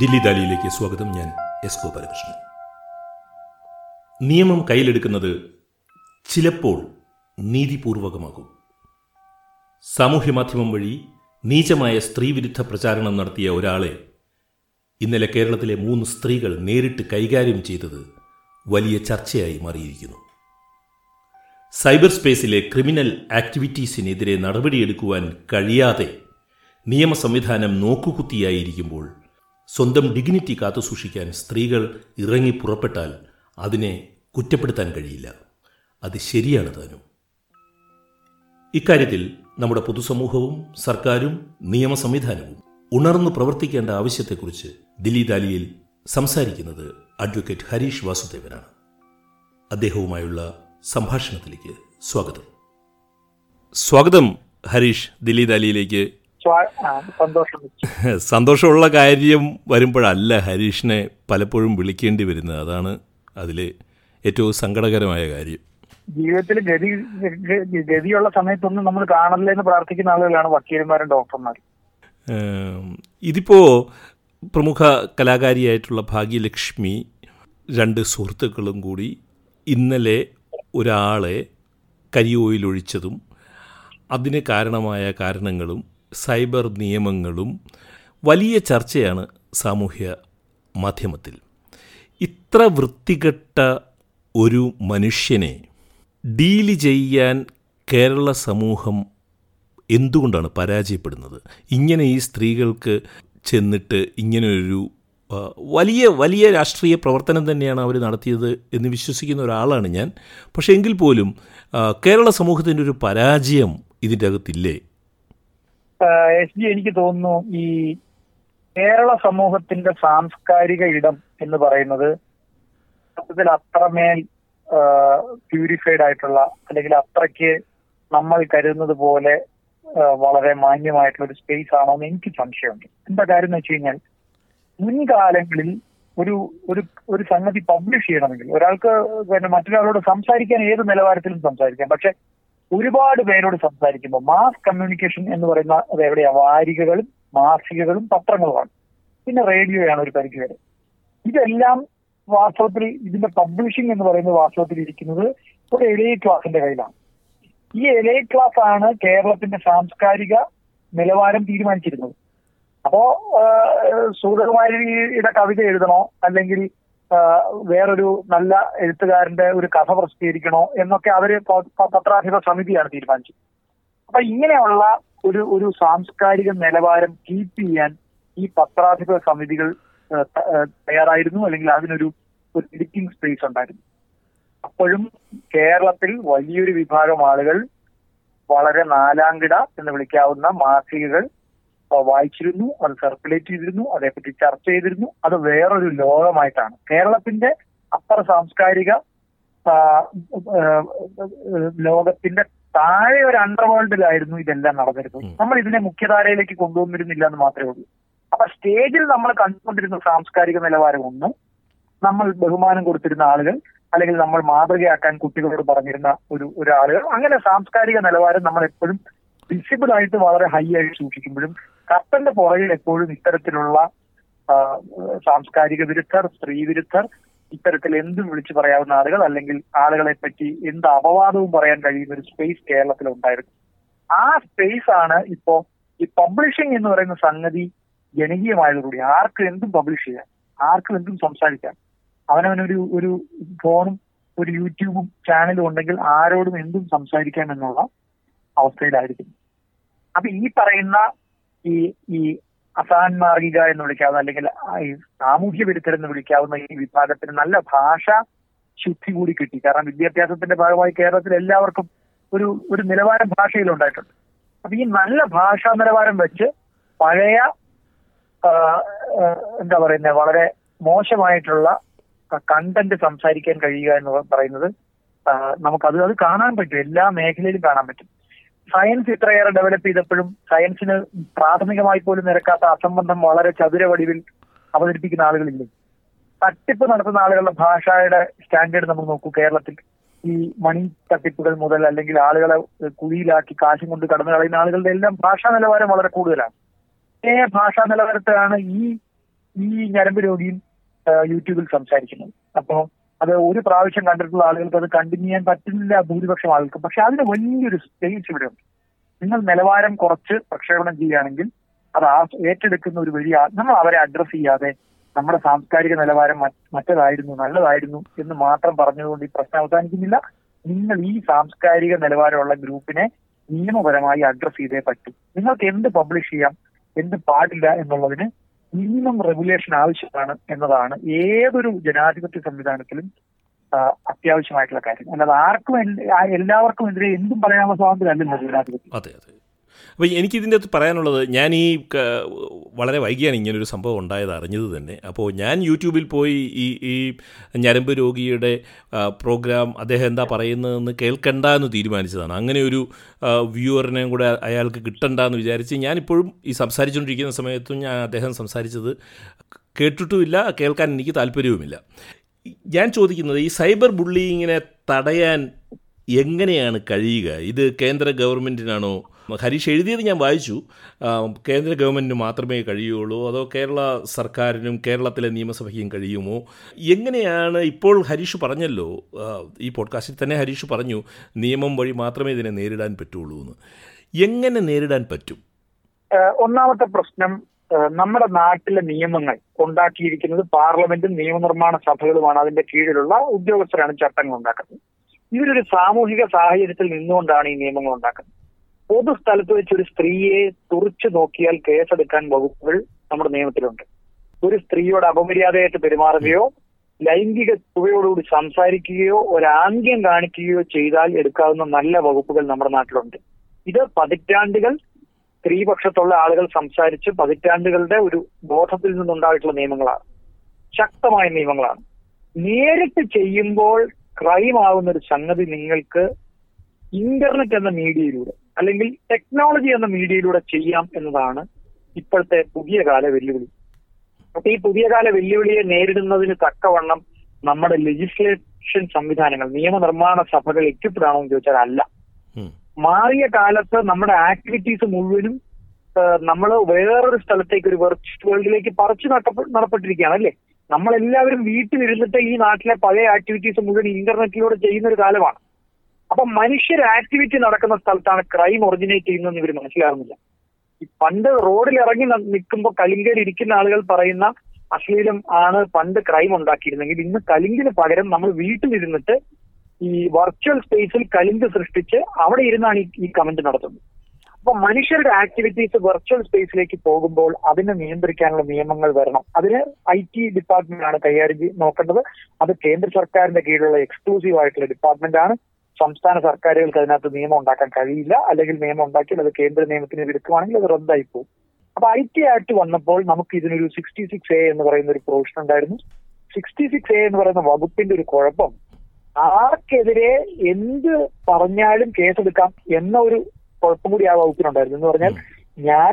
ദില്ലി ദാലിയിലേക്ക് സ്വാഗതം ഞാൻ എസ് ഗോപാലകൃഷ്ണൻ. നിയമം കയ്യിലെടുക്കുന്നത് ചിലപ്പോൾ നീതിപൂർവകമാകും. സാമൂഹ്യമാധ്യമം വഴി നീചമായ സ്ത്രീവിരുദ്ധ പ്രചാരണം നടത്തിയ ഒരാളെ ഇന്നലെ കേരളത്തിലെ മൂന്ന് സ്ത്രീകൾ നേരിട്ട് കൈകാര്യം ചെയ്തത് വലിയ ചർച്ചയായി മാറിയിരിക്കുന്നു. സൈബർ സ്പേസിലെ ക്രിമിനൽ ആക്ടിവിറ്റീസിനെതിരെ നടപടിയെടുക്കുവാൻ കഴിയാതെ നിയമ സംവിധാനം നോക്കുകുത്തിയായിരിക്കുമ്പോൾ സ്വന്തം ഡിഗ്നിറ്റി കാത്തുസൂക്ഷിക്കാൻ സ്ത്രീകൾ ഇറങ്ങി പുറപ്പെട്ടാൽ അതിനെ കുറ്റപ്പെടുത്താൻ കഴിയില്ല. അത് ശരിയാണ് താനും. ഇക്കാര്യത്തിൽ നമ്മുടെ പൊതുസമൂഹവും സർക്കാരും നിയമ സംവിധാനവും ഉണർന്നു പ്രവർത്തിക്കേണ്ട ആവശ്യത്തെക്കുറിച്ച് ദില്ലി ദാലിയിൽ സംസാരിക്കുന്നത് അഡ്വക്കേറ്റ് ഹരീഷ് വാസുദേവനാണ്. അദ്ദേഹവുമായുള്ള സംഭാഷണത്തിലേക്ക് സ്വാഗതം. സ്വാഗതം ഹരീഷ് ദില്ലി ദാലിയിലേക്ക് സന്തോഷം സന്തോഷമുള്ള കാര്യം വരുമ്പോഴല്ല ഹരീഷിനെ പലപ്പോഴും വിളിക്കേണ്ടി വരുന്നത്. അതാണ് അതിൽ ഏറ്റവും സങ്കടകരമായ കാര്യം. ജീവിതത്തിൽ ഗതി ഗതിയുള്ള സമയത്തൊന്നും നമ്മൾ കാണല്ലേ എന്ന് പ്രാർത്ഥിക്കുന്ന ആളുകളാണ് വക്കീലന്മാരും ഡോക്ടർമാരും. ഇതിപ്പോ പ്രമുഖ കലാകാരിയായിട്ടുള്ള ഭാഗ്യലക്ഷ്മി രണ്ട് സുഹൃത്തുക്കളും കൂടി ഇന്നലെ ഒരാളെ കരിയോയിലൊഴിച്ചതും അതിന് കാരണമായ കാരണങ്ങളും സൈബർ നിയമങ്ങളും വലിയ ചർച്ചയാണ് സാമൂഹ്യ മാധ്യമത്തിൽ. ഇത്ര വൃത്തികെട്ട ഒരു മനുഷ്യനെ ഡീൽ ചെയ്യാൻ കേരള സമൂഹം എന്തുകൊണ്ടാണ് പരാജയപ്പെടുന്നത്? ഇങ്ങനെ ഈ സ്ത്രീകൾക്ക് ചെന്നിട്ട് ഇങ്ങനെയൊരു വലിയ വലിയ രാഷ്ട്രീയ പ്രവർത്തനം തന്നെയാണ് അവർ നടത്തിയത് എന്ന് വിശ്വസിക്കുന്ന ഒരാളാണ് ഞാൻ. പക്ഷേ എങ്കിൽ പോലും കേരള സമൂഹത്തിന്റെ ഒരു പരാജയം ഇതിന്റെ അകത്തില്ലേ? എസ് ജി എനിക്ക് തോന്നുന്നു ഈ കേരള സമൂഹത്തിന്റെ സാംസ്കാരിക ഇടം എന്ന് പറയുന്നത് മൊത്തത്തിൽ അത്രമേൽ പ്യൂരിഫൈഡ് ആയിട്ടുള്ള അല്ലെങ്കിൽ അത്രയ്ക്ക് നമ്മൾ കരുതുന്നത് പോലെ വളരെ മാന്യമായിട്ടുള്ള ഒരു സ്പേസ് ആണോ എന്ന് എനിക്ക് സംശയമുണ്ട്. എന്താ കാര്യം എന്ന് വെച്ച് കഴിഞ്ഞാൽ മുൻകാലങ്ങളിൽ ഒരു ഒരു ഒരു സംഗതി പബ്ലിഷ് ചെയ്യണമെങ്കിൽ ഒരാൾക്ക് പിന്നെ മറ്റൊരാളോട് സംസാരിക്കാൻ ഏത് നിലവാരത്തിലും സംസാരിക്കാം. പക്ഷെ ഒരുപാട് പേരോട് സംസാരിക്കുമ്പോൾ മാസ് കമ്മ്യൂണിക്കേഷൻ എന്ന് പറയുന്ന അത് എവിടെയാ? വാരികകളും മാസികകളും പത്രങ്ങളുമാണ്. പിന്നെ റേഡിയോയാണ് ഒരു പരിധി വരെ. ഇതെല്ലാം വാസ്തവത്തിൽ ഇതിന്റെ പബ്ലിഷിംഗ് എന്ന് പറയുന്ന വാസ്തവത്തിൽ ഇരിക്കുന്നത് ഒരു എലൈറ്റ് ക്ലാസിന്റെ കയ്യിലാണ്. ഈ എലൈറ്റ് ക്ലാസ് ആണ് കേരളത്തിന്റെ സാംസ്കാരിക നിലവാരം തീരുമാനിച്ചിരുന്നത്. അപ്പോ സൂതകുമാരിയുടെ കവിത എഴുതണോ അല്ലെങ്കിൽ വേറൊരു നല്ല എഴുത്തുകാരന്റെ ഒരു കഥ പ്രസിദ്ധീകരിക്കണോ എന്നൊക്കെ അവർ പത്രാധിപ സമിതിയാണ് തീരുമാനിച്ചത്. അപ്പൊ ഇങ്ങനെയുള്ള ഒരു ഒരു സാംസ്കാരിക നിലവാരം കീപ്പ് ചെയ്യാൻ ഈ പത്രാധിപ സമിതികൾ തയ്യാറായിരുന്നു അല്ലെങ്കിൽ അതിനൊരു ഒരു എഡിറ്റിംഗ് സ്പേസ് ഉണ്ടായിരുന്നു. അപ്പോഴും കേരളത്തിൽ വലിയൊരു വിഭാഗം ആളുകൾ വളരെ നാലാംകിട എന്ന് വിളിക്കാവുന്ന മാസികകൾ വായിച്ചിരുന്നു അത് സർക്കുലേറ്റ് ചെയ്തിരുന്നു അതേപ്പറ്റി ചർച്ച ചെയ്തിരുന്നു. അത് വേറൊരു ലോകമായിട്ടാണ്. കേരളത്തിന്റെ അപ്പർ സാംസ്കാരിക ലോകത്തിന്റെ താഴെ ഒരു അണ്ടർവേൾഡിലായിരുന്നു ഇതെല്ലാം നടന്നിരുന്നത്. നമ്മൾ ഇതിനെ മുഖ്യധാരയിലേക്ക് കൊണ്ടുവന്നിരുന്നില്ല എന്ന് മാത്രമേ ഉള്ളൂ. അപ്പൊ സ്റ്റേജിൽ നമ്മൾ കണ്ടുകൊണ്ടിരുന്ന സാംസ്കാരിക നിലവാരം ഒന്ന് നമ്മൾ ബഹുമാനം കൊടുത്തിരുന്ന ആളുകൾ അല്ലെങ്കിൽ നമ്മൾ മാതൃകയാക്കാൻ കുട്ടികളോട് പറഞ്ഞിരുന്ന ഒരു ഒരാളുകൾ അങ്ങനെ സാംസ്കാരിക നിലവാരം നമ്മൾ എപ്പോഴും വിസിബിൾ ആയിട്ട് വളരെ ഹൈ ആയിട്ട് സൂക്ഷിക്കുമ്പോഴും കർട്ടന്റെ പുറകിൽ എപ്പോഴും ഇത്തരത്തിലുള്ള സാംസ്കാരിക വിരുദ്ധർ സ്ത്രീ വിരുദ്ധർ ഇത്തരത്തിൽ എന്തും വിളിച്ചു പറയാവുന്ന ആളുകൾ അല്ലെങ്കിൽ ആളുകളെ പറ്റി എന്ത് അപവാദവും പറയാൻ കഴിയുന്ന ഒരു സ്പേസ് കേരളത്തിൽ ഉണ്ടായിരുന്നു. ആ സ്പേസ് ആണ് ഇപ്പോ ഈ പബ്ലിഷിംഗ് എന്ന് പറയുന്ന സംഗതി ജനകീയമായതോടുകൂടി ആർക്കും എന്തും പബ്ലിഷ് ചെയ്യാം ആർക്കും എന്തും സംസാരിക്കാം. അവനവനൊരു ഒരു ഫോണും ഒരു യൂട്യൂബും ചാനലും ഉണ്ടെങ്കിൽ ആരോടും എന്തും സംസാരിക്കാം എന്നുള്ള അവസ്ഥയിലായിരിക്കും. അപ്പൊ ഈ പറയുന്ന ഈ ഈ അസാൻമാർഗിക എന്ന് വിളിക്കാവുന്ന അല്ലെങ്കിൽ സാമൂഹ്യ വിരുദ്ധരെന്ന് വിളിക്കാവുന്ന ഈ വിഭാഗത്തിന് നല്ല ഭാഷ ശുദ്ധി കൂടി കിട്ടി. കാരണം വിദ്യാഭ്യാസത്തിന്റെ ഭാഗമായി കേരളത്തിൽ എല്ലാവർക്കും ഒരു ഒരു നിലവാരം ഭാഷയിൽ ഉണ്ടായിട്ടുണ്ട്. അപ്പൊ ഈ നല്ല ഭാഷാ നിലവാരം വെച്ച് പഴയ എന്താ പറയുന്നത് വളരെ മോശമായിട്ടുള്ള കണ്ടന്റ് സംസാരിക്കാൻ കഴിയുക എന്ന് പറയുന്നത് നമുക്ക് നമുക്കത് അത് കാണാൻ പറ്റും. എല്ലാ മേഖലയിലും കാണാൻ പറ്റും. സയൻസ് ഇത്രയേറെ ഡെവലപ്പ് ചെയ്തപ്പോഴും സയൻസിന് പ്രാഥമികമായി പോലും നിരക്കാത്ത അസംബന്ധം വളരെ ചതുര വടിവിൽ അവതരിപ്പിക്കുന്ന ആളുകളില്ലേ? തട്ടിപ്പ് നടത്തുന്ന ആളുകളുടെ ഭാഷയുടെ സ്റ്റാൻഡേർഡ് നമ്മൾ നോക്കൂ. കേരളത്തിൽ ഈ മണി തട്ടിപ്പുകൾ മുതൽ അല്ലെങ്കിൽ ആളുകളെ കുഴിയിലാക്കി കാശും കൊണ്ട് കടന്നു കളയുന്ന ആളുകളുടെ എല്ലാം ഭാഷാ നിലവാരം വളരെ കൂടുതലാണ്. ഏ ഭാഷാ നിലവാരത്തിലാണ് ഈ ഈ ഞരമ്പ് രോഗിയും യൂട്യൂബിൽ സംസാരിക്കുന്നത്. അപ്പോൾ അത് ഒരു പ്രാവശ്യം കണ്ടിട്ടുള്ള ആളുകൾക്ക് അത് കണ്ടിന്യൂ ചെയ്യാൻ പറ്റുന്നില്ല ഭൂരിപക്ഷം ആൾക്ക് പക്ഷെ അതിന് വലിയൊരു സ്റ്റേജ് ഇവിടെ ഉണ്ട്. നിങ്ങൾ നിലവാരം കുറച്ച് പ്രക്ഷേപണം ചെയ്യുകയാണെങ്കിൽ അത് ആ ഏറ്റെടുക്കുന്ന ഒരു വലിയ നമ്മൾ അവരെ അഡ്രസ് ചെയ്യാതെ നമ്മുടെ സാംസ്കാരിക നിലവാരം മറ്റ് മറ്റേതായിരുന്നു നല്ലതായിരുന്നു എന്ന് മാത്രം പറഞ്ഞതുകൊണ്ട് ഈ പ്രശ്നം അവസാനിക്കുന്നില്ല. നിങ്ങൾ ഈ സാംസ്കാരിക നിലവാരമുള്ള ഗ്രൂപ്പിനെ നിയമപരമായി അഡ്രസ് ചെയ്തേ പറ്റൂ. നിങ്ങൾക്ക് എന്ത് പബ്ലിഷ് ചെയ്യാം എന്ത് പാടില്ല എന്നുള്ളതിന് മിനിമം റെഗുലേഷൻ ആവശ്യമാണ് എന്നതാണ് ഏതൊരു ജനാധിപത്യ സംവിധാനത്തിലും അത്യാവശ്യമായിട്ടുള്ള കാര്യം. അല്ലാതെ ആർക്കും എല്ലാവർക്കും എതിരെ എന്തും പറയാനുള്ള സ്വാതന്ത്ര്യം അല്ലല്ലോ ജനാധിപത്യം. അപ്പോൾ എനിക്കിതിന്റെ അകത്ത് പറയാനുള്ളത് ഞാൻ ഈ വളരെ വൈകിയാണ് ഇങ്ങനൊരു സംഭവം ഉണ്ടായത് അറിഞ്ഞത് തന്നെ. അപ്പോൾ ഞാൻ യൂട്യൂബിൽ പോയി ഈ ഈ ഞരമ്പ് രോഗിയുടെ പ്രോഗ്രാം അദ്ദേഹം എന്താ പറയുന്നതെന്ന് കേൾക്കണ്ട എന്ന് തീരുമാനിച്ചതാണ്. അങ്ങനെ ഒരു വ്യൂവറിനെയും കൂടെ അയാൾക്ക് കിട്ടണ്ട എന്ന് വിചാരിച്ച് ഞാനിപ്പോഴും ഈ സംസാരിച്ചുകൊണ്ടിരിക്കുന്ന സമയത്തും ഞാൻ അദ്ദേഹം സംസാരിച്ചത് കേട്ടിട്ടുമില്ല കേൾക്കാൻ എനിക്ക് താല്പര്യവുമില്ല. ഞാൻ ചോദിക്കുന്നത് ഈ സൈബർ ബുള്ളിങ്ങിനെ തടയാൻ എങ്ങനെയാണ് കഴിയുക? ഇത് കേന്ദ്ര ഗവൺമെന്റിനാണോ ഹരീഷ് എഴുതിയത് ഞാൻ വായിച്ചു. കേന്ദ്ര ഗവൺമെന്റിന് മാത്രമേ കഴിയുള്ളൂ അതോ കേരള സർക്കാരിനും കേരളത്തിലെ നിയമസഭയ്ക്കും കഴിയുമോ? എങ്ങനെയാണ് ഇപ്പോൾ ഹരീഷ് പറഞ്ഞല്ലോ ഈ പോഡ്കാസ്റ്റിൽ തന്നെ ഹരീഷ് പറഞ്ഞു നിയമം വഴി മാത്രമേ ഇതിനെ നേരിടാൻ പറ്റുള്ളൂ എന്ന്. എങ്ങനെ നേരിടാൻ പറ്റും? ഒന്നാമത്തെ പ്രശ്നം നമ്മുടെ നാട്ടിലെ നിയമങ്ങൾ ഉണ്ടാക്കിയിരിക്കുന്നത് പാർലമെന്റും നിയമനിർമ്മാണ സഭകളുമാണ്. അതിന്റെ കീഴിലുള്ള ഉദ്യോഗസ്ഥരാണ് ചട്ടങ്ങൾ ഉണ്ടാക്കുന്നത് ഇവരൊരു സാമൂഹിക സാഹചര്യത്തിൽ നിന്നുകൊണ്ടാണ് ഈ നിയമങ്ങൾ ഉണ്ടാക്കുന്നത്. പൊതുസ്ഥലത്ത് വെച്ച് ഒരു സ്ത്രീയെ തുറിച്ചു നോക്കിയാൽ കേസെടുക്കാൻ വകുപ്പുകൾ നമ്മുടെ നിയമത്തിലുണ്ട്. ഒരു സ്ത്രീയോട് അപമര്യാദയായിട്ട് പെരുമാറുകയോ ലൈംഗിക തുകയോടുകൂടി സംസാരിക്കുകയോ ഒരാംഗ്യം കാണിക്കുകയോ ചെയ്താൽ എടുക്കാവുന്ന നല്ല വകുപ്പുകൾ നമ്മുടെ നാട്ടിലുണ്ട്. ഇത് പതിറ്റാണ്ടുകൾ സ്ത്രീപക്ഷത്തുള്ള ആളുകൾ സംസാരിച്ച് പതിറ്റാണ്ടുകളുടെ ഒരു ബോധത്തിൽ നിന്നുണ്ടായിട്ടുള്ള നിയമങ്ങളാണ്. ശക്തമായ നിയമങ്ങളാണ്. നേരിട്ട് ചെയ്യുമ്പോൾ ക്രൈം ആവുന്ന ഒരു സംഗതി നിങ്ങൾക്ക് ഇന്റർനെറ്റ് എന്ന മീഡിയയിലൂടെ അല്ലെങ്കിൽ ടെക്നോളജി എന്ന മീഡിയയിലൂടെ ചെയ്യാം എന്നതാണ് ഇപ്പോഴത്തെ പുതിയ കാല വെല്ലുവിളി. അപ്പൊ ഈ പുതിയ കാല വെല്ലുവിളിയെ നേരിടുന്നതിന് തക്കവണ്ണം നമ്മുടെ ലെജിസ്ലേഷൻ സംവിധാനങ്ങൾ നിയമനിർമ്മാണ സഭകൾ ആണോ എന്ന് ചോദിച്ചാൽ അല്ല. മാറിയ കാലത്ത് നമ്മുടെ ആക്ടിവിറ്റീസ് മുഴുവനും നമ്മൾ വേറൊരു സ്ഥലത്തേക്ക് ഒരു വെർച്വൽ വേൾഡിലേക്ക് പറിച്ചു നടപ്പ നടപ്പെട്ടിരിക്കുകയാണ് അല്ലേ? നമ്മളെല്ലാവരും വീട്ടിലിരുന്നിട്ട് ഈ നാട്ടിലെ പഴയ ആക്ടിവിറ്റീസ് മുഴുവൻ ഇന്റർനെറ്റിലൂടെ ചെയ്യുന്ന ഒരു കാലമാണ്. അപ്പൊ മനുഷ്യർ ആക്ടിവിറ്റി നടക്കുന്ന സ്ഥലത്താണ് ക്രൈം ഒറിജിനേറ്റ് ചെയ്യുന്നതെന്ന് ഇവർ മനസ്സിലാകുന്നില്ല. പണ്ട് റോഡിൽ ഇറങ്ങി നിൽക്കുമ്പോൾ കലിങ്കയിൽ ഇരിക്കുന്ന ആളുകൾ പറയുന്ന അശ്ലീലം ആണ് പണ്ട് ക്രൈം ഉണ്ടാക്കിയിരുന്നെങ്കിൽ ഇന്ന് കലിങ്കിന് പകരം നമ്മൾ വീട്ടിലിരുന്നിട്ട് ഈ വെർച്വൽ സ്പേസിൽ കലിങ്ക് സൃഷ്ടിച്ച് അവിടെ ഇരുന്നാണ് ഈ കമന്റ് നടത്തുന്നത്. അപ്പൊ മനുഷ്യരുടെ ആക്ടിവിറ്റീസ് വെർച്വൽ സ്പേസിലേക്ക് പോകുമ്പോൾ അതിനെ നിയന്ത്രിക്കാനുള്ള നിയമങ്ങൾ വരണം. അതിന് ഐ ടി ഡിപ്പാർട്ട്മെന്റ് ആണ് കൈകാര്യം നോക്കേണ്ടത്. അത് കേന്ദ്ര സർക്കാരിന്റെ കീഴിലുള്ള എക്സ്ക്ലൂസീവ് ആയിട്ടുള്ള ഡിപ്പാർട്ട്മെന്റ് ആണ്. സംസ്ഥാന സർക്കാരുകൾക്ക് അതിനകത്ത് നിയമം ഉണ്ടാക്കാൻ കഴിയില്ല. അല്ലെങ്കിൽ നിയമം ഉണ്ടാക്കിയാൽ അത് കേന്ദ്ര നിയമത്തിന് എടുക്കുവാണെങ്കിൽ അത് റദ്ദായി പോകും. അപ്പൊ ഐ ടി ആക്ട് വന്നപ്പോൾ നമുക്ക് ഇതിനൊരു സിക്സ്റ്റി സിക്സ് എ എന്ന് പറയുന്ന ഒരു പ്രൊവിഷൻ ഉണ്ടായിരുന്നു. സിക്സ്റ്റി സിക്സ് എ എന്ന് പറയുന്ന വകുപ്പിന്റെ ഒരു കുഴപ്പം ആർക്കെതിരെ എന്ത് പറഞ്ഞാലും കേസെടുക്കാം എന്ന ഒരു കുഴപ്പം കൂടി ആ വകുപ്പിനുണ്ടായിരുന്നു. എന്ന് പറഞ്ഞാൽ ഞാൻ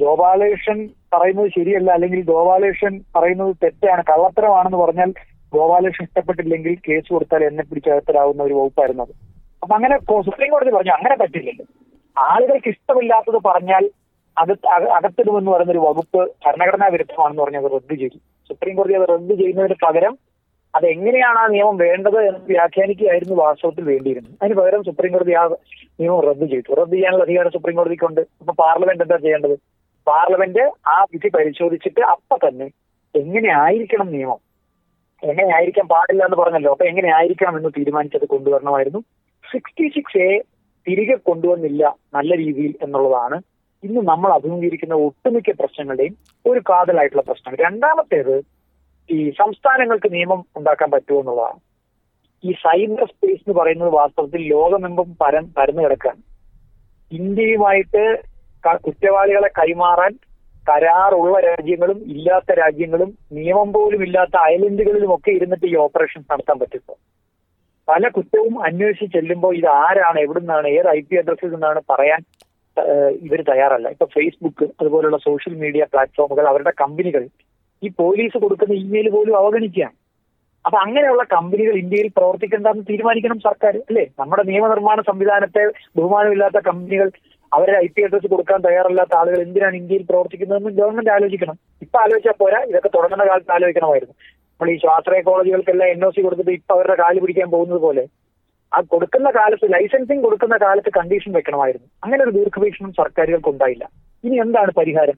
ഗോപാലകൃഷ്ണൻ പറയുന്നത് ശരിയല്ല അല്ലെങ്കിൽ ഗോപാലകൃഷ്ണൻ പറയുന്നത് തെറ്റാണ് കള്ളത്തരമാണെന്ന് പറഞ്ഞാൽ ഗോപാലകൃഷ്ണൻ ഇഷ്ടപ്പെട്ടില്ലെങ്കിൽ കേസ് കൊടുത്താൽ എന്നെ പിടിച്ചകത്തരാവുന്ന ഒരു വകുപ്പായിരുന്നു അത്. അപ്പൊ അങ്ങനെ സുപ്രീം കോടതി പറഞ്ഞു അങ്ങനെ പറ്റില്ലല്ലോ. ആളുകൾക്ക് ഇഷ്ടമില്ലാത്തത് പറഞ്ഞാൽ അത് അക- അകത്തിടുമെന്ന് പറയുന്ന ഒരു വകുപ്പ് ഭരണഘടനാ വിരുദ്ധമാണെന്ന് പറഞ്ഞ് അത് റദ്ദ് ചെയ്തു. സുപ്രീം കോടതി അത് റദ്ദ് ചെയ്യുന്നതിന് പകരം അത് എങ്ങനെയാണ് ആ നിയമം വേണ്ടത് എന്ന് വ്യാഖ്യാനിക്കുകയായിരുന്നു വാസ്തവത്തിൽ വേണ്ടിയിരുന്നത്. അതിന് പകരം സുപ്രീം കോടതി ആ നിയമം റദ്ദ് ചെയ്തു. റദ്ദ് ചെയ്യാനുള്ള അധികാരം സുപ്രീം കോടതിക്കുണ്ട്. അപ്പൊ പാർലമെന്റ് എന്താ ചെയ്യേണ്ടത്? പാർലമെന്റ് ആ വിധി പരിശോധിച്ചിട്ട് അപ്പൊ തന്നെ എങ്ങനെ ആയിരിക്കണം നിയമം? എങ്ങനെ ആയിരിക്കാൻ പാടില്ല എന്ന് പറഞ്ഞല്ലോ. അപ്പൊ എങ്ങനെ ആയിരിക്കണം എന്ന് തീരുമാനിച്ചത് കൊണ്ടുവരണമായിരുന്നു. സിക്സ്റ്റി സിക്സ് എ തിരികെ കൊണ്ടുവന്നില്ല നല്ല രീതിയിൽ എന്നുള്ളതാണ്. ഇന്ന് നമ്മൾ അഭിമുഖീകരിക്കുന്ന ഒട്ടുമിക്ക പ്രശ്നങ്ങളുടെയും ഒരു കാതലായിട്ടുള്ള പ്രശ്നം. രണ്ടാമത്തേത് ഈ സംസ്ഥാനങ്ങൾക്ക് നിയമം ഉണ്ടാക്കാൻ പറ്റുമോ എന്നുള്ളതാണ്. ഈ സൈബർ സ്പേസ് എന്ന് പറയുന്നത് വാസ്തവത്തിൽ ലോകമെമ്പും പരം പരന്നു കിടക്കാൻ ഇന്ത്യയുമായിട്ട് കുറ്റവാളികളെ കൈമാറാൻ കരാറുള്ള രാജ്യങ്ങളും ഇല്ലാത്ത രാജ്യങ്ങളും നിയമം പോലും ഇല്ലാത്ത ഐലൻഡുകളിലും ഒക്കെ ഇരുന്നിട്ട് ഈ ഓപ്പറേഷൻ നടത്താൻ പറ്റുന്നു പല കുറ്റവും അന്വേഷിച്ച് ചെല്ലുമ്പോൾ ഇത് ആരാണ് എവിടുന്നാണ് ഏത് ഐ പി അഡ്രസ്സിൽ നിന്നാണ് പറയാൻ ഇവർ തയ്യാറല്ല. ഇപ്പൊ ഫേസ്ബുക്ക് അതുപോലുള്ള സോഷ്യൽ മീഡിയ പ്ലാറ്റ്ഫോമുകൾ അവരുടെ കമ്പനികൾ ഈ പോലീസ് കൊടുക്കുന്ന ഇമെയിൽ പോലും അവഗണിക്കുകയാണ്. അപ്പൊ അങ്ങനെയുള്ള കമ്പനികൾ ഇന്ത്യയിൽ പ്രവർത്തിക്കേണ്ടെന്ന് തീരുമാനിക്കണം സർക്കാർ അല്ലേ? നമ്മുടെ നിയമനിർമ്മാണ സംവിധാനത്തെ ബഹുമാനമില്ലാത്ത കമ്പനികൾ അവരുടെ ഐ പി അഡ്രസ് കൊടുക്കാൻ തയ്യാറല്ലാത്ത ആളുകൾ എന്തിനാണ് ഇന്ത്യയിൽ പ്രവർത്തിക്കുന്നതെന്നും ഗവൺമെന്റ് ആലോചിക്കണം. ഇപ്പൊ ആലോചിച്ചാൽ പോരാ ഇതൊക്കെ തുടങ്ങുന്ന കാലത്ത് ആലോചിക്കണമായിരുന്നു. നമ്മൾ ഈ സ്വാശ്രയ കോളേജുകൾക്കെല്ലാം എൻ ഒ സി കൊടുത്തിട്ട് ഇപ്പൊ അവരുടെ കാൽ പിടിക്കാൻ പോകുന്നത് പോലെ ആ കൊടുക്കുന്ന കാലത്ത് ലൈസൻസിങ് കൊടുക്കുന്ന കാലത്ത് കണ്ടീഷൻ വെക്കണമായിരുന്നു. അങ്ങനെ ഒരു ദീർഘവീക്ഷണം സർക്കാരുകൾക്ക് ഉണ്ടായില്ല ഇനി എന്താണ് പരിഹാരം?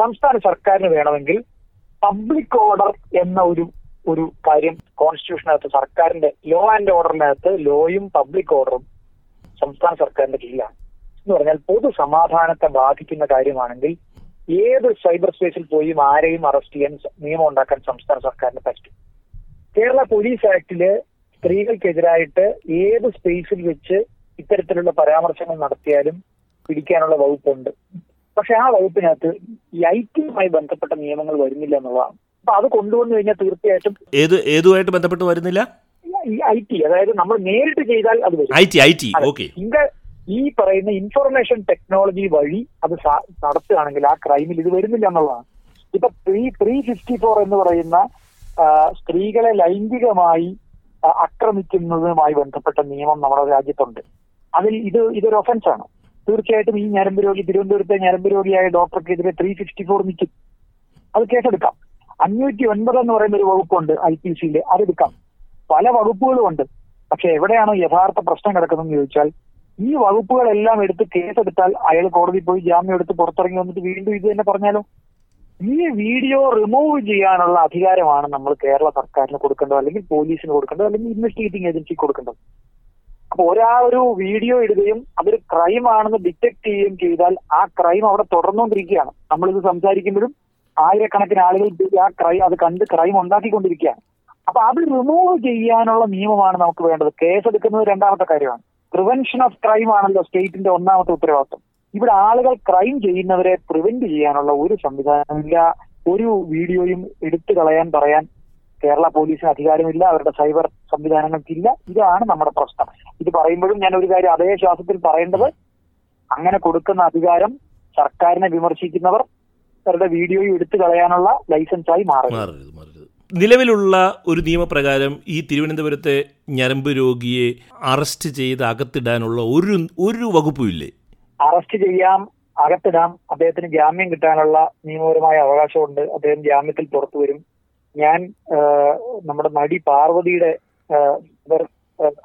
സംസ്ഥാന സർക്കാരിന് വേണമെങ്കിൽ പബ്ലിക് ഓർഡർ എന്ന ഒരു ഒരു കാര്യം കോൺസ്റ്റിറ്റ്യൂഷനകത്ത് സർക്കാരിന്റെ ലോ ആൻഡ് ഓർഡറിനകത്ത് ലോയും പബ്ലിക് ഓർഡറും സംസ്ഥാന സർക്കാരിന്റെ കീഴിലാണ്. എന്ന് പറഞ്ഞാൽ പൊതുസമാധാനത്തെ ബാധിക്കുന്ന കാര്യമാണെങ്കിൽ ഏത് സൈബർ സ്പേസിൽ പോയി ആരെയും അറസ്റ്റ് ചെയ്യാൻ നിയമം ഉണ്ടാക്കാൻ സംസ്ഥാന സർക്കാരിന് പറ്റും. കേരള പോലീസ് ആക്ടിൽ സ്ത്രീകൾക്കെതിരായിട്ട് ഏത് സ്പേസിൽ വെച്ച് ഇത്തരത്തിലുള്ള പരാമർശങ്ങൾ നടത്തിയാലും പിടിക്കാനുള്ള വകുപ്പുണ്ട്. പക്ഷെ ആ വകുപ്പിനകത്ത് ഈ ഐ ടിയുമായി ബന്ധപ്പെട്ട നിയമങ്ങൾ വരുന്നില്ല എന്നുള്ളതാണ്. അപ്പൊ അത് കൊണ്ടുവന്നു കഴിഞ്ഞാൽ തീർച്ചയായിട്ടും ഏത് ഏതുമായിട്ട് ബന്ധപ്പെട്ട് വരുന്നില്ല? ഈ ഐ ടി അതായത് നമ്മൾ നേരിട്ട് ചെയ്താൽ അത് വരും. I T I T okay. ഇങ്ക ഈ പറയുന്ന ഇൻഫർമേഷൻ ടെക്നോളജി വഴി അത് നടത്തുകയാണെങ്കിൽ ആ ക്രൈമിൽ ഇത് വരുന്നില്ല എന്നുള്ളതാണ്. ഇപ്പൊ ത്രീ ത്രീ ഫിഫ്റ്റി ഫോർ എന്ന് പറയുന്ന സ്ത്രീകളെ ലൈംഗികമായി ആക്രമിക്കുന്നതുമായി ബന്ധപ്പെട്ട നിയമം നമ്മുടെ രാജ്യത്തുണ്ട്. അതിൽ ഇത് ഇതൊരു ഒഫൻസ് ആണ്. തീർച്ചയായിട്ടും ഈ ഞരമ്പ് രോഗി തിരുവനന്തപുരത്തെ ഞരമ്പ് രോഗിയായ ഡോക്ടർക്കെതിരെ ത്രീ ഫിഫ്റ്റി ഫോർ നിൽക്കും. അത് കേസെടുക്കാം. അഞ്ഞൂറ്റി ഒൻപത് എന്ന് പറയുന്ന ഒരു വകുപ്പുണ്ട് ഐ പി സിയിൽ അതെടുക്കാം. പല വകുപ്പുകളും ഉണ്ട്. പക്ഷെ എവിടെയാണോ യഥാർത്ഥ പ്രശ്നം കിടക്കുന്നതെന്ന് ചോദിച്ചാൽ ഈ വകുപ്പുകളെല്ലാം എടുത്ത് കേസെടുത്താൽ അയാൾ കോടതി പോയി ജാമ്യം എടുത്ത് പുറത്തിറങ്ങി വന്നിട്ട് വീണ്ടും ഇത് തന്നെ പറഞ്ഞാലോ? ഈ വീഡിയോ റിമൂവ് ചെയ്യാനുള്ള അധികാരമാണ് നമ്മൾ കേരള സർക്കാരിന് കൊടുക്കേണ്ടത് അല്ലെങ്കിൽ പോലീസിന് കൊടുക്കേണ്ടത് അല്ലെങ്കിൽ ഇൻവെസ്റ്റിഗേറ്റിംഗ് ഏജൻസിക്ക് കൊടുക്കേണ്ടത്. അപ്പൊ ഒരാൾ ഒരു വീഡിയോ ഇടുകയും അതൊരു ക്രൈം ആണെന്ന് ഡിറ്റക്ട് ചെയ്യുകയും ചെയ്താൽ ആ ക്രൈം അവിടെ തുടർന്നുകൊണ്ടിരിക്കുകയാണ്. നമ്മളിത് സംസാരിക്കുമ്പോഴും ആയിരക്കണക്കിന് ആളുകൾ ആ ക്രൈം അത് കണ്ട് ക്രൈം ഉണ്ടാക്കിക്കൊണ്ടിരിക്കുകയാണ്. അപ്പൊ അത് റിമൂവ് ചെയ്യാനുള്ള നിയമമാണ് നമുക്ക് വേണ്ടത്. കേസ് രണ്ടാമത്തെ കാര്യമാണ്. പ്രിവെൻഷൻ ഓഫ് ക്രൈം ആണല്ലോ സ്റ്റേറ്റിന്റെ ഒന്നാമത്തെ ഉത്തരവാദിത്വം. ഇവിടെ ആളുകൾ ക്രൈം ചെയ്യുന്നവരെ പ്രിവെന്റ് ചെയ്യാനുള്ള ഒരു സംവിധാനമില്ല. ഒരു വീഡിയോയും എടുത്തു കളയാൻ പറയാൻ കേരള പോലീസിന് അധികാരമില്ല അവരുടെ സൈബർ സംവിധാനങ്ങൾക്കില്ല. ഇതാണ് നമ്മുടെ പ്രശ്നം. ഇത് പറയുമ്പോഴും ഞാൻ ഒരു കാര്യം അതേ ശ്വാസത്തിൽ പറയേണ്ടത് അങ്ങനെ കൊടുക്കുന്ന അധികാരം സർക്കാരിനെ വിമർശിക്കുന്നവർ അവരുടെ വീഡിയോയും എടുത്തു കളയാനുള്ള ലൈസൻസായി മാറും നിലവിലുള്ള ഒരു നിയമപ്രകാരം ഈ തിരുവനന്തപുരത്തെ ഞരമ്പ് രോഗിയെ അറസ്റ്റ് ചെയ്ത് അകത്തിടാനുള്ള ഒരു ഒരു വകുപ്പുമില്ലേ? അറസ്റ്റ് ചെയ്യാം അകത്തിടാം. അദ്ദേഹത്തിന് ജാമ്യം കിട്ടാനുള്ള നിയമപരമായ അവകാശമുണ്ട്. അദ്ദേഹം ജാമ്യത്തിൽ പുറത്തു വരും. ഞാൻ നമ്മുടെ നടി പാർവതിയുടെ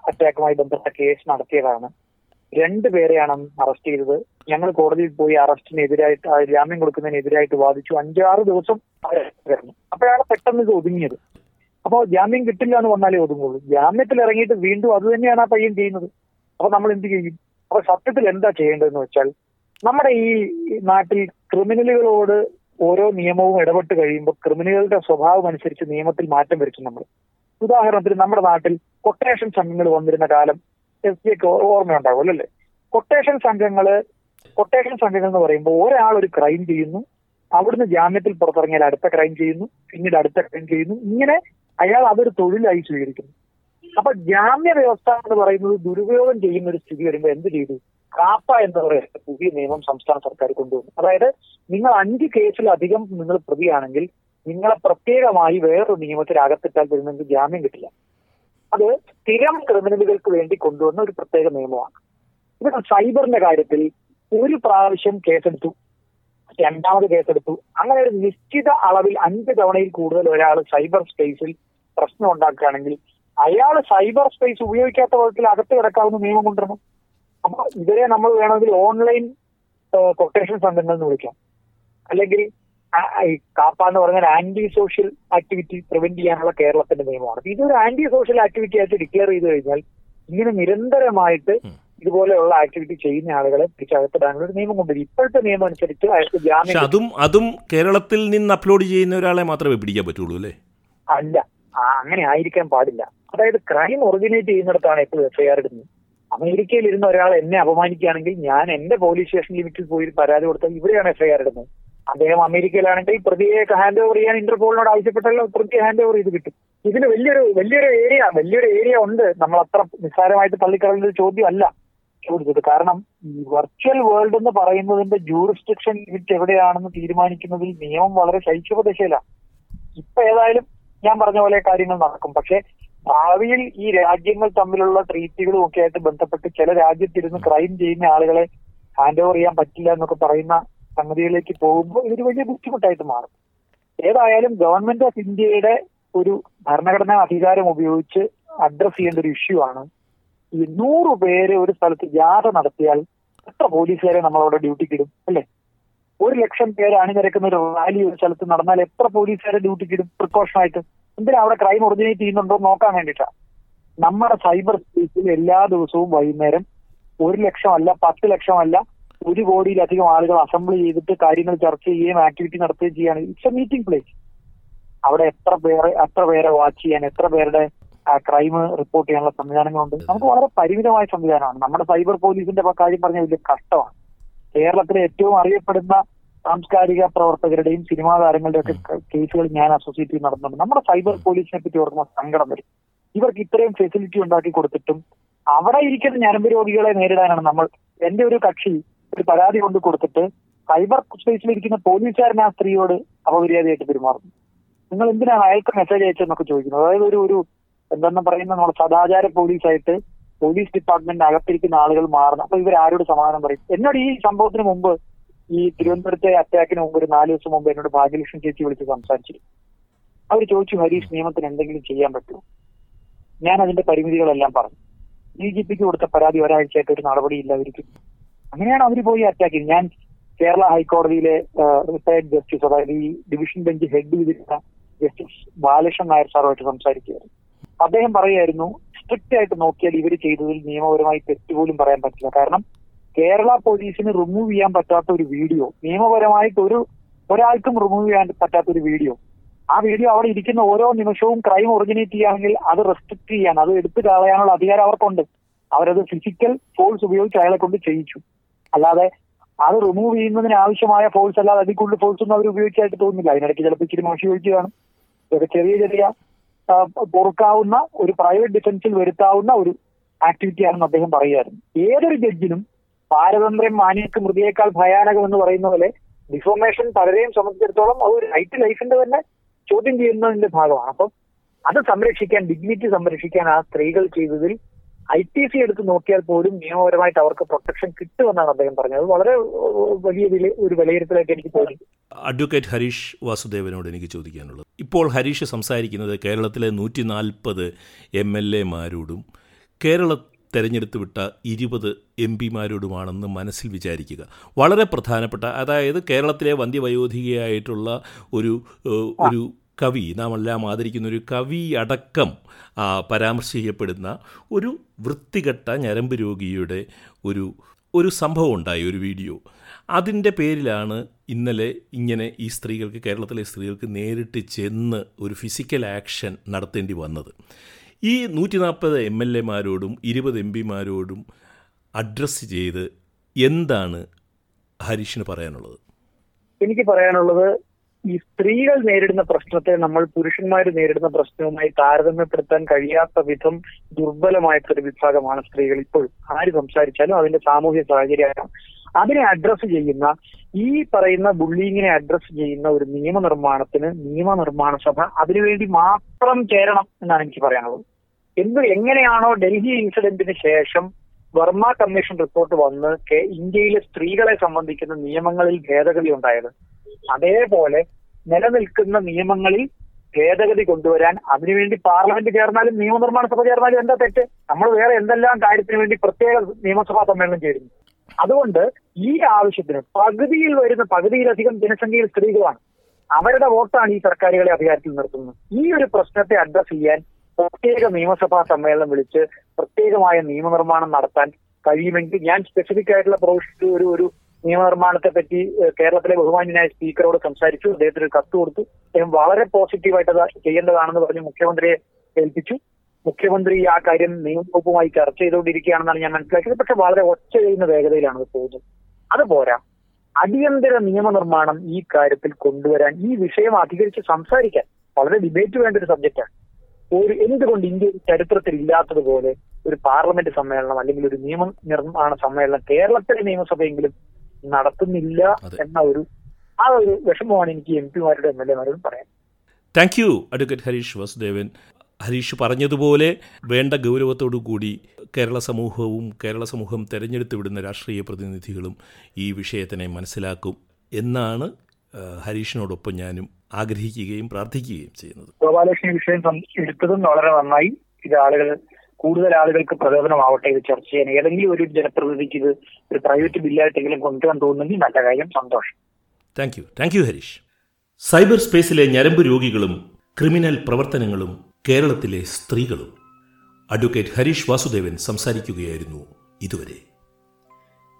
അറ്റാക്കുമായി ബന്ധപ്പെട്ട കേസ് നടത്തിയതാണ്. രണ്ടുപേരെയാണ് പേരെയാണ് അറസ്റ്റ് ചെയ്തത്. ഞങ്ങൾ കോടതിയിൽ പോയി അറസ്റ്റിനെതിരായിട്ട് ജാമ്യം കൊടുക്കുന്നതിനെതിരായിട്ട് വാദിച്ചു. അഞ്ചാറ് ദിവസം കിടന്നു അപ്പോഴാണ് പെട്ടെന്ന് ഇത് ഒതുങ്ങിയത്. അപ്പോൾ ജാമ്യം കിട്ടില്ല എന്ന് വന്നാലേ ഒതുങ്ങുള്ളൂ. ജാമ്യത്തിൽ ഇറങ്ങിയിട്ട് വീണ്ടും അത് തന്നെയാണ് ആ പയ്യൻ ചെയ്യുന്നത്. അപ്പൊ നമ്മൾ എന്ത് ചെയ്യും? അപ്പൊ സത്യത്തിൽ എന്താ ചെയ്യേണ്ടതെന്ന് വെച്ചാൽ നമ്മുടെ ഈ നാട്ടിൽ ക്രിമിനലുകളോട് ഓരോ നിയമവും ഇടപെട്ട് കഴിയുമ്പോൾ ക്രിമിനലുകളുടെ സ്വഭാവം അനുസരിച്ച് നിയമത്തിൽ മാറ്റം വരുത്തും നമ്മൾ. ഉദാഹരണത്തിന് നമ്മുടെ നാട്ടിൽ കൊട്ടേഷൻ സംഘങ്ങൾ വന്നിരുന്ന കാലം എസ് ബി ഒക്കെ ഓർമ്മയുണ്ടാവും അല്ലേ? കൊട്ടേഷൻ സംഘങ്ങൾ കൊട്ടേഷൻ സംഘങ്ങൾ എന്ന് പറയുമ്പോൾ ഒരാൾ ഒരു ക്രൈം ചെയ്യുന്നു അവിടുന്ന് ജാമ്യത്തിൽ പുറത്തിറങ്ങിയാൽ അടുത്ത ക്രൈം ചെയ്യുന്നു പിന്നീട് അടുത്ത ക്രൈം ചെയ്യുന്നു ഇങ്ങനെ അയാൾ അതൊരു തൊഴിലായി സ്വീകരിക്കുന്നു. അപ്പൊ ജാമ്യ വ്യവസ്ഥ എന്ന് പറയുന്നത് ദുരുപയോഗം ചെയ്യുന്ന ഒരു സ്ഥിതി വരുമ്പോൾ എന്ത് ചെയ്തു? കാപ്പ എന്ന് പറയുന്ന പുതിയ നിയമം സംസ്ഥാന സർക്കാർ കൊണ്ടുവന്നു. അതായത് നിങ്ങൾ അഞ്ച് കേസിലധികം നിങ്ങൾ പ്രതിയാണെങ്കിൽ നിങ്ങളെ പ്രത്യേകമായി വേറൊരു നിയമത്തിൽ അകത്തിട്ടാൽ വരുന്നെങ്കിൽ ജാമ്യം കിട്ടില്ല. അത് സ്ഥിരം ക്രിമിനലുകൾക്ക് വേണ്ടി കൊണ്ടുവന്ന ഒരു പ്രത്യേക നിയമമാണ്. ഇവിടെ സൈബറിന്റെ കാര്യത്തിൽ ഒരു പ്രാവശ്യം കേസെടുത്തു രണ്ടാമത് കേസെടുത്തു. അങ്ങനെ ഒരു നിശ്ചിത അളവിൽ അഞ്ച് തവണയിൽ കൂടുതൽ ഒരാൾ സൈബർ സ്പേസിൽ പ്രശ്നം ഉണ്ടാക്കുകയാണെങ്കിൽ അയാൾ സൈബർ സ്പേസ് ഉപയോഗിക്കാത്ത വിധത്തിൽ അകത്ത് കിടക്കാവുന്ന നിയമം കൊണ്ടുവരണം. അപ്പൊ ഇവരെ നമ്മൾ വേണമെങ്കിൽ ഓൺലൈൻ കൊട്ടേഷൻ സംഘങ്ങൾ എന്ന് വിളിക്കാം. അല്ലെങ്കിൽ കാപ്പ എന്ന് പറഞ്ഞാൽ ആന്റി സോഷ്യൽ ആക്ടിവിറ്റി പ്രിവെന്റ് ചെയ്യാനുള്ള കേരളത്തിന്റെ നിയമമാണ്. ഇതൊരു ആന്റി സോഷ്യൽ ആക്ടിവിറ്റി ആയിട്ട് ഡിക്ലെയർ ചെയ്ത് കഴിഞ്ഞാൽ ഇങ്ങനെ നിരന്തരമായിട്ട് ഇതുപോലെയുള്ള ആക്ടിവിറ്റി ചെയ്യുന്ന ആളുകളെ പിടിച്ചകത്തിടാനുള്ള ഒരു നിയമം കൊണ്ടുവരും. ഇപ്പോഴത്തെ നിയമം അനുസരിച്ച് അയാൾക്ക് ജാമ്യം അതും അതും കേരളത്തിൽ നിന്ന് അപ്ലോഡ് ചെയ്യുന്ന ഒരാളെ മാത്രമേ പിടിക്കാൻ പറ്റുള്ളൂ അല്ലേ? അല്ല. അങ്ങനെ ആയിരിക്കാൻ പാടില്ല. അതായത് ക്രൈം ഒറിജിനേറ്റ് ചെയ്യുന്നിടത്താണ് എപ്പോഴും എഫ്ഐആർ ഇടുന്നത്. അമേരിക്കയിൽ ഇരുന്ന ഒരാൾ എന്നെ അപമാനിക്കുകയാണെങ്കിൽ ഞാൻ എന്റെ പോലീസ് സ്റ്റേഷൻ ലിമിറ്റിൽ പോയി പരാതി കൊടുത്താൽ ഇവിടെയാണ് എഫ്ഐആർ ഇടുന്നത്. അദ്ദേഹം അമേരിക്കയിലാണെങ്കിൽ പ്രതിയെ ഹാൻഡ് ഓവർ ചെയ്യാൻ ഇന്റർപോളിനോട് ആവശ്യപ്പെട്ടല്ലോ പ്രതിയെ ഹാൻഡ് ഓവർ ചെയ്ത് കിട്ടും. ഇതിന് വലിയൊരു വലിയൊരു ഏരിയ വലിയൊരു ഏരിയ ഉണ്ട്. നമ്മൾ അത്ര നിസ്സാരമായിട്ട് തള്ളിക്കളയുന്ന ഒരു ചോദ്യം അല്ല ചോദിച്ചത്. കാരണം ഈ വെർച്വൽ വേൾഡ് എന്ന് പറയുന്നതിന്റെ ജൂറിസ്ട്രിക്ഷൻ ലിമിറ്റ് എവിടെയാണെന്ന് തീരുമാനിക്കുന്നതിൽ നിയമം വളരെ ശൈശവദശയിലാണ്. ഇപ്പൊ ഏതായാലും ഞാൻ പറഞ്ഞ പോലെ കാര്യങ്ങൾ നടക്കും. പക്ഷെ ഭാവിയിൽ ഈ രാജ്യങ്ങൾ തമ്മിലുള്ള ട്രീറ്റുകളും ഒക്കെ ആയിട്ട് ബന്ധപ്പെട്ട് ചില രാജ്യത്തിരുന്ന് ക്രൈം ചെയ്യുന്ന ആളുകളെ ഹാൻഡ് ഓവർ ചെയ്യാൻ പറ്റില്ല എന്നൊക്കെ പറയുന്ന സംഗതികളിലേക്ക് പോകുമ്പോൾ ഇതൊരു വലിയ ബുദ്ധിമുട്ടായിട്ട് മാറും. ഏതായാലും ഗവൺമെന്റ് ഓഫ് ഇന്ത്യയുടെ ഒരു ഭരണഘടനാ അധികാരം ഉപയോഗിച്ച് അഡ്രസ് ചെയ്യേണ്ട ഒരു ഇഷ്യൂ ആണ്. ഈ നൂറ് പേര് ഒരു സ്ഥലത്ത് ജാഥ നടത്തിയാൽ എത്ര പോലീസുകാരെ നമ്മളവിടെ ഡ്യൂട്ടിക്ക് ഇടും അല്ലേ? ഒരു ലക്ഷം പേര് അണിനിരക്കുന്ന ഒരു റാലി ഒരു സ്ഥലത്ത് നടന്നാൽ എത്ര പോലീസുകാരെ ഡ്യൂട്ടിക്ക് ഇടും പ്രിക്കോഷൻ ആയിട്ട്? എന്തിനാ അവിടെ ക്രൈം ഒറിജിനേറ്റ് ചെയ്യുന്നുണ്ടോ നോക്കാൻ വേണ്ടിയിട്ടാണ് നമ്മുടെ സൈബർ സ്പേസിൽ എല്ലാ ദിവസവും വൈകുന്നേരം ഒരു ലക്ഷം അല്ല പത്ത് ലക്ഷമല്ല ഒരു കോടിയിലധികം ആളുകൾ അസംബിൾ ചെയ്തിട്ട് കാര്യങ്ങൾ ചർച്ച ചെയ്യുകയും ആക്ടിവിറ്റി നടത്തുകയും ചെയ്യാണ് ഇറ്റ്സ് എ മീറ്റിംഗ് പ്ലേസ് അവിടെ എത്ര പേരെ എത്ര പേരെ വാച്ച് ചെയ്യാൻ എത്ര പേരുടെ ക്രൈം റിപ്പോർട്ട് ചെയ്യാനുള്ള സംവിധാനങ്ങളുണ്ട്. നമുക്ക് വളരെ പരിമിതമായ സംവിധാനമാണ്. നമ്മുടെ സൈബർ പോലീസിന്റെ കാര്യം പറഞ്ഞ വലിയ കഷ്ടമാണ്. കേരളത്തിലെ ഏറ്റവും അറിയപ്പെടുന്ന സാംസ്കാരിക പ്രവർത്തകരുടെയും സിനിമാ താരങ്ങളുടെയും ഒക്കെ കേസുകൾ ഞാൻ അസോസിയേറ്റ് ചെയ്ത് നടന്നുണ്ട് നമ്മുടെ സൈബർ പോലീസിനെ പറ്റി ഓർക്കുമ്പോൾ സങ്കടം വരും. ഇവർക്ക് ഇത്രയും ഫെസിലിറ്റി ഉണ്ടാക്കി കൊടുത്തിട്ടും അവിടെ ഇരിക്കുന്ന ഞരമ്പ് രോഗികളെ നേരിടാനാണ് നമ്മൾ എന്റെ ഒരു കക്ഷി ഒരു പരാതി കൊണ്ട് കൊടുത്തിട്ട് സൈബർ സ്പേസിലിരിക്കുന്ന പോലീസുകാരൻ ആ സ്ത്രീയോട് അപമര്യാദയായിട്ട് പെരുമാറുന്നു. നിങ്ങൾ എന്തിനാണ് അയാൾക്ക് മെസ്സേജ് അയച്ചതെന്നൊക്കെ ചോദിക്കുന്നത്? അതായത് ഒരു ഒരു എന്തെന്ന് പറയുന്ന നമ്മുടെ സദാചാര പോലീസായിട്ട് പോലീസ് ഡിപ്പാർട്ട്മെന്റ് അകത്തിരിക്കുന്ന ആളുകൾ മാറുന്നു. അപ്പൊ ഇവർ ആരോട് സമാധാനം പറയും? എന്നോട് ഈ സംഭവത്തിന് മുമ്പ് ഈ തിരുവനന്തപുരത്തെ അറ്റാക്കിന് മുമ്പ് ഒരു നാല് ദിവസം മുമ്പ് എന്നോട് ഭാഗ്യലക്ഷ്മി ചേച്ചി വിളിച്ച് സംസാരിച്ചിരുന്നു. അവർ ചോദിച്ചു ഹരീഷ് നിയമത്തിന് എന്തെങ്കിലും ചെയ്യാൻ പറ്റുമോ? ഞാൻ അതിന്റെ പരിമിതികളെല്ലാം പറഞ്ഞു. ഡി ജി പിക്ക് കൊടുത്ത പരാതി ഒരാഴ്ചയായിട്ട് ഒരു നടപടിയില്ലാതിരിക്കും അങ്ങനെയാണ് അവർ പോയി അറ്റാക്ക് ചെയ്തത്. ഞാൻ കേരള ഹൈക്കോടതിയിലെ റിട്ടയർഡ് ജസ്റ്റിസ് അതായത് ഈ ഡിവിഷൻ ബെഞ്ച് ഹെഡ് ചെയ്തിരുന്ന ജസ്റ്റിസ് ബാലകൃഷ്ണൻ നായർ സാറുമായിട്ട് സംസാരിക്കുകയായിരുന്നു. അദ്ദേഹം പറയുമായിരുന്നു സ്ട്രിക്റ്റ് ആയിട്ട് നോക്കിയാൽ ഇവർ ചെയ്തതിൽ നിയമപരമായി തെറ്റുപോലും പറയാൻ പറ്റില്ല. കാരണം കേരള പോലീസിന് റിമൂവ് ചെയ്യാൻ പറ്റാത്ത ഒരു വീഡിയോ നിയമപരമായിട്ട് ഒരു ഒരാൾക്കും റിമൂവ് ചെയ്യാൻ പറ്റാത്ത ഒരു വീഡിയോ. ആ വീഡിയോ അവിടെ ഇരിക്കുന്ന ഓരോ നിമിഷവും ക്രൈം ഒറിജിനേറ്റ് ചെയ്യുകയാണെങ്കിൽ അത് റെസ്ട്രിക്ട് ചെയ്യാൻ അത് എടുത്തു കളയാനുള്ള അധികാരം അവർക്കുണ്ട്. അവരത് ഫിസിക്കൽ ഫോഴ്സ് ഉപയോഗിച്ച് അയാളെ കൊണ്ട് ചെയ്യിച്ചു. അല്ലാതെ അത് റിമൂവ് ചെയ്യുന്നതിന് ആവശ്യമായ ഫോഴ്സ് അല്ലാതെ അതിൽ കൂടുതൽ ഫോഴ്സ് ഒന്നും അവർ ഉപയോഗിച്ചായിട്ട് തോന്നുന്നില്ല. അതിനിടയ്ക്ക് ചിലപ്പോൾ ഇച്ചിരി മോശം ഒഴിച്ച് കാണും. ഇതൊക്കെ ചെറിയ ചെറിയ പൊറുക്കാവുന്ന ഒരു പ്രൈവറ്റ് ഡിഫൻസിൽ വരുത്താവുന്ന ഒരു ആക്ടിവിറ്റിയാണെന്ന് അദ്ദേഹം പറയുമായിരുന്നു ഏതൊരു ജഡ്ജിനും പാരതന്ത്ര്യം മാനിയക്ക് മൃതിയേക്കാൾ ഭയാനകം എന്ന് പറയുന്ന പോലെ ഡിഫോമേഷൻ പലരെയും സംബന്ധിച്ചിടത്തോളം അത് ഒരു റൈറ്റ് ലൈഫിന്റെ തന്നെ ചോദ്യം ചെയ്യുന്നതിന്റെ ഭാഗമാണ്. അപ്പം അത് സംരക്ഷിക്കാൻ ഡിഗ്നിറ്റി സംരക്ഷിക്കാൻ ആ സ്ത്രീകൾ ചെയ്തതിൽ ഐ ടി സി എടുത്ത് നോക്കിയാൽ പോലും നിയമപരമായിട്ട് അവർക്ക് പ്രൊട്ടക്ഷൻ കിട്ടുമെന്നാണ് അദ്ദേഹം പറഞ്ഞത്. വളരെ വലിയ വില ഒരു വിലയിരുത്തലായിട്ട് എനിക്ക് തോന്നി. അഡ്വക്കേറ്റ് ഹരീഷ് വാസുദേവനോട് എനിക്ക് ചോദിക്കാനുള്ളത്. ഇപ്പോൾ ഹരീഷ് സംസാരിക്കുന്നത് കേരളത്തിലെ നൂറ്റി നാൽപ്പത് എം എൽ എമാരോടും കേരള തെരഞ്ഞെടുത്ത് വിട്ട ഇരുപത് എം പിമാരോടുമാണെന്ന് മനസ്സിൽ വിചാരിക്കുക. വളരെ പ്രധാനപ്പെട്ട അതായത് കേരളത്തിലെ വന്ധ്യവയോധികയായിട്ടുള്ള ഒരു ഒരു കവി നാം എല്ലാം ആദരിക്കുന്ന ഒരു കവി അടക്കം പരാമർശിക്കപ്പെടുന്ന ഒരു വൃത്തികെട്ട ഞരമ്പ് രോഗിയുടെ ഒരു ഒരു സംഭവം ഉണ്ടായി ഒരു വീഡിയോ. അതിന്റെ പേരിലാണ് ഇന്നലെ ഇങ്ങനെ ഈ സ്ത്രീകൾക്ക് കേരളത്തിലെ സ്ത്രീകൾക്ക് നേരിട്ട് ചെന്ന് ഒരു ഫിസിക്കൽ ആക്ഷൻ നടത്തേണ്ടി വന്നത്. ഈ നൂറ്റി നാൽപ്പത് എം എൽ എമാരോടും ഇരുപത് എം പിമാരോടും അഡ്രസ്സ് ചെയ്ത് എന്താണ് ഹരീഷിന് പറയാനുള്ളത്? എനിക്ക് പറയാനുള്ളത് ഈ സ്ത്രീകൾ നേരിടുന്ന പ്രശ്നത്തെ നമ്മൾ പുരുഷന്മാർ നേരിടുന്ന പ്രശ്നവുമായി താരതമ്യപ്പെടുത്താൻ കഴിയാത്ത വിധം ദുർബലമായിട്ടൊരു വിഭാഗമാണ് സ്ത്രീകൾ. ഇപ്പോൾ ആര് സംസാരിച്ചാലും അതിന്റെ സാമൂഹ്യ സാഹചര്യമാണ്. അതിനെ അഡ്രസ്സ് ചെയ്യുന്ന ഈ പറയുന്ന ബുള്ളിങ്ങിനെ അഡ്രസ്സ് ചെയ്യുന്ന ഒരു നിയമനിർമ്മാണത്തിന് നിയമനിർമ്മാണ സഭ അതിനുവേണ്ടി മാത്രം ചേരണം എന്നാണ് എനിക്ക് പറയാനുള്ളത്. എന്ത് എങ്ങനെയാണോ ഡൽഹി ഇൻസിഡന്റിന് ശേഷം വർമ്മ കമ്മീഷൻ റിപ്പോർട്ട് വന്ന് ഇന്ത്യയിലെ സ്ത്രീകളെ സംബന്ധിക്കുന്ന നിയമങ്ങളിൽ ഭേദഗതി ഉണ്ടായത്. അതേപോലെ നിലനിൽക്കുന്ന നിയമങ്ങളിൽ ഭേദഗതി കൊണ്ടുവരാൻ അതിനുവേണ്ടി പാർലമെന്റ് ചേർന്നാലും നിയമനിർമ്മാണ സഭ ചേർന്നാലും എന്താ തെറ്റ്? നമ്മൾ വേറെ എന്തെല്ലാം കാര്യത്തിന് വേണ്ടി പ്രത്യേക നിയമസഭാ സമ്മേളനം ചേരുന്നു. അതുകൊണ്ട് ഈ ആവശ്യത്തിന് പകുതിയിൽ വരുന്ന പകുതിയിലധികം ജനസംഖ്യയിൽ സ്ത്രീകളാണ് അവരുടെ വോട്ടാണ് ഈ സർക്കാരുകളെ അധികാരത്തിൽ നിർത്തുന്നത്. ഈ ഒരു പ്രശ്നത്തെ അഡ്രസ് ചെയ്യാൻ പ്രത്യേക നിയമസഭാ സമ്മേളനം വിളിച്ച് പ്രത്യേകമായ നിയമനിർമ്മാണം നടത്താൻ കഴിയുമെങ്കിൽ ഞാൻ സ്പെസിഫിക് ആയിട്ടുള്ള പ്രൊവിഷൻ ഒരു ഒരു നിയമനിർമ്മാണത്തെ പറ്റി കേരളത്തിലെ ബഹുമാന്യനായ സ്പീക്കറോട് സംസാരിച്ചു. അദ്ദേഹത്തിന് കത്ത് കൊടുത്തു. അദ്ദേഹം വളരെ പോസിറ്റീവായിട്ട് ചെയ്യേണ്ടതാണെന്ന് പറഞ്ഞ് മുഖ്യമന്ത്രിയെ ഏൽപ്പിച്ചു. മുഖ്യമന്ത്രി ആ കാര്യം നിയമവകുപ്പുമായി ചർച്ച ചെയ്തുകൊണ്ടിരിക്കുകയാണെന്നാണ് ഞാൻ മനസ്സിലാക്കിയത്. പക്ഷെ വളരെ ഒച്ച ചെയ്യുന്ന വേഗതയിലാണ് അത് പോകുന്നത്. അത് പോരാ. അടിയന്തര നിയമനിർമ്മാണം ഈ കാര്യത്തിൽ കൊണ്ടുവരാൻ ഈ വിഷയം അധികരിച്ച് സംസാരിക്കാൻ വളരെ ഡിബേറ്റ് വേണ്ട ഒരു സബ്ജക്റ്റാണ് ഒരു എന്തുകൊണ്ട് ഇന്ത്യ ചരിത്രത്തിൽ ഇല്ലാത്തതുപോലെ ഒരു പാർലമെന്റ് സമ്മേളനം അല്ലെങ്കിൽ ഒരു നിയമ നിർമ്മാണ സമ്മേളനം കേരളത്തിലെ നിയമസഭയെങ്കിലും നടത്തുന്നില്ല എന്ന ഒരു ആ ഒരു വിഷമമാണ് എനിക്ക് എം പിമാരുടെ എം എൽ എമാരോടും പറയാൻ. Thank you advocate Harish Vasudevan Harish പറഞ്ഞതുപോലെ വേണ്ട ഗൗരവത്തോടു കൂടി കേരള സമൂഹവും കേരള സമൂഹം തെരഞ്ഞെടുത്ത് വിടുന്ന രാഷ്ട്രീയ പ്രതിനിധികളും ഈ വിഷയത്തിനെ മനസ്സിലാക്കും എന്നാണ് ഹരീഷിനോടൊപ്പം ഞാനും ആഗ്രഹിക്കുകയും പ്രാർത്ഥിക്കുകയും ചെയ്യുന്നത്. ഗോപാലകൃഷ്ണൻ ഈ വിഷയം എടുത്തതും വളരെ നന്നായി. ഇത് ആളുകൾ കൂടുതൽ ആളുകൾക്ക് പ്രചോദനമാവട്ടെ ഇത് ചർച്ച ചെയ്യാൻ. ഏതെങ്കിലും ഒരു ജനപ്രതിനിധിക്ക് ഇത് ഒരു പ്രൈവറ്റ് ബില്ലായിട്ടെങ്കിലും കൊണ്ടുവരാൻ തോന്നുന്നെങ്കിൽ നല്ല കാര്യം സന്തോഷം. Thank you thank you Harish. Cyber സ്പേസിലെ ഞരമ്പ് രോഗികളും ക്രിമിനൽ പ്രവർത്തനങ്ങളും കേരളത്തിലെ സ്ത്രീകളും. അഡ്വക്കേറ്റ് ഹരീഷ് വാസുദേവൻ സംസാരിക്കുകയായിരുന്നു ഇതുവരെ.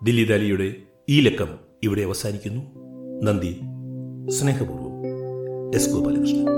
ദില്ലി ദാലിയുടെ ഈ ലക്കം ഇവിടെ അവസാനിക്കുന്നു. നന്ദി. സ്നേഹപൂർവം. എസ് ഗോപാലകൃഷ്ണൻ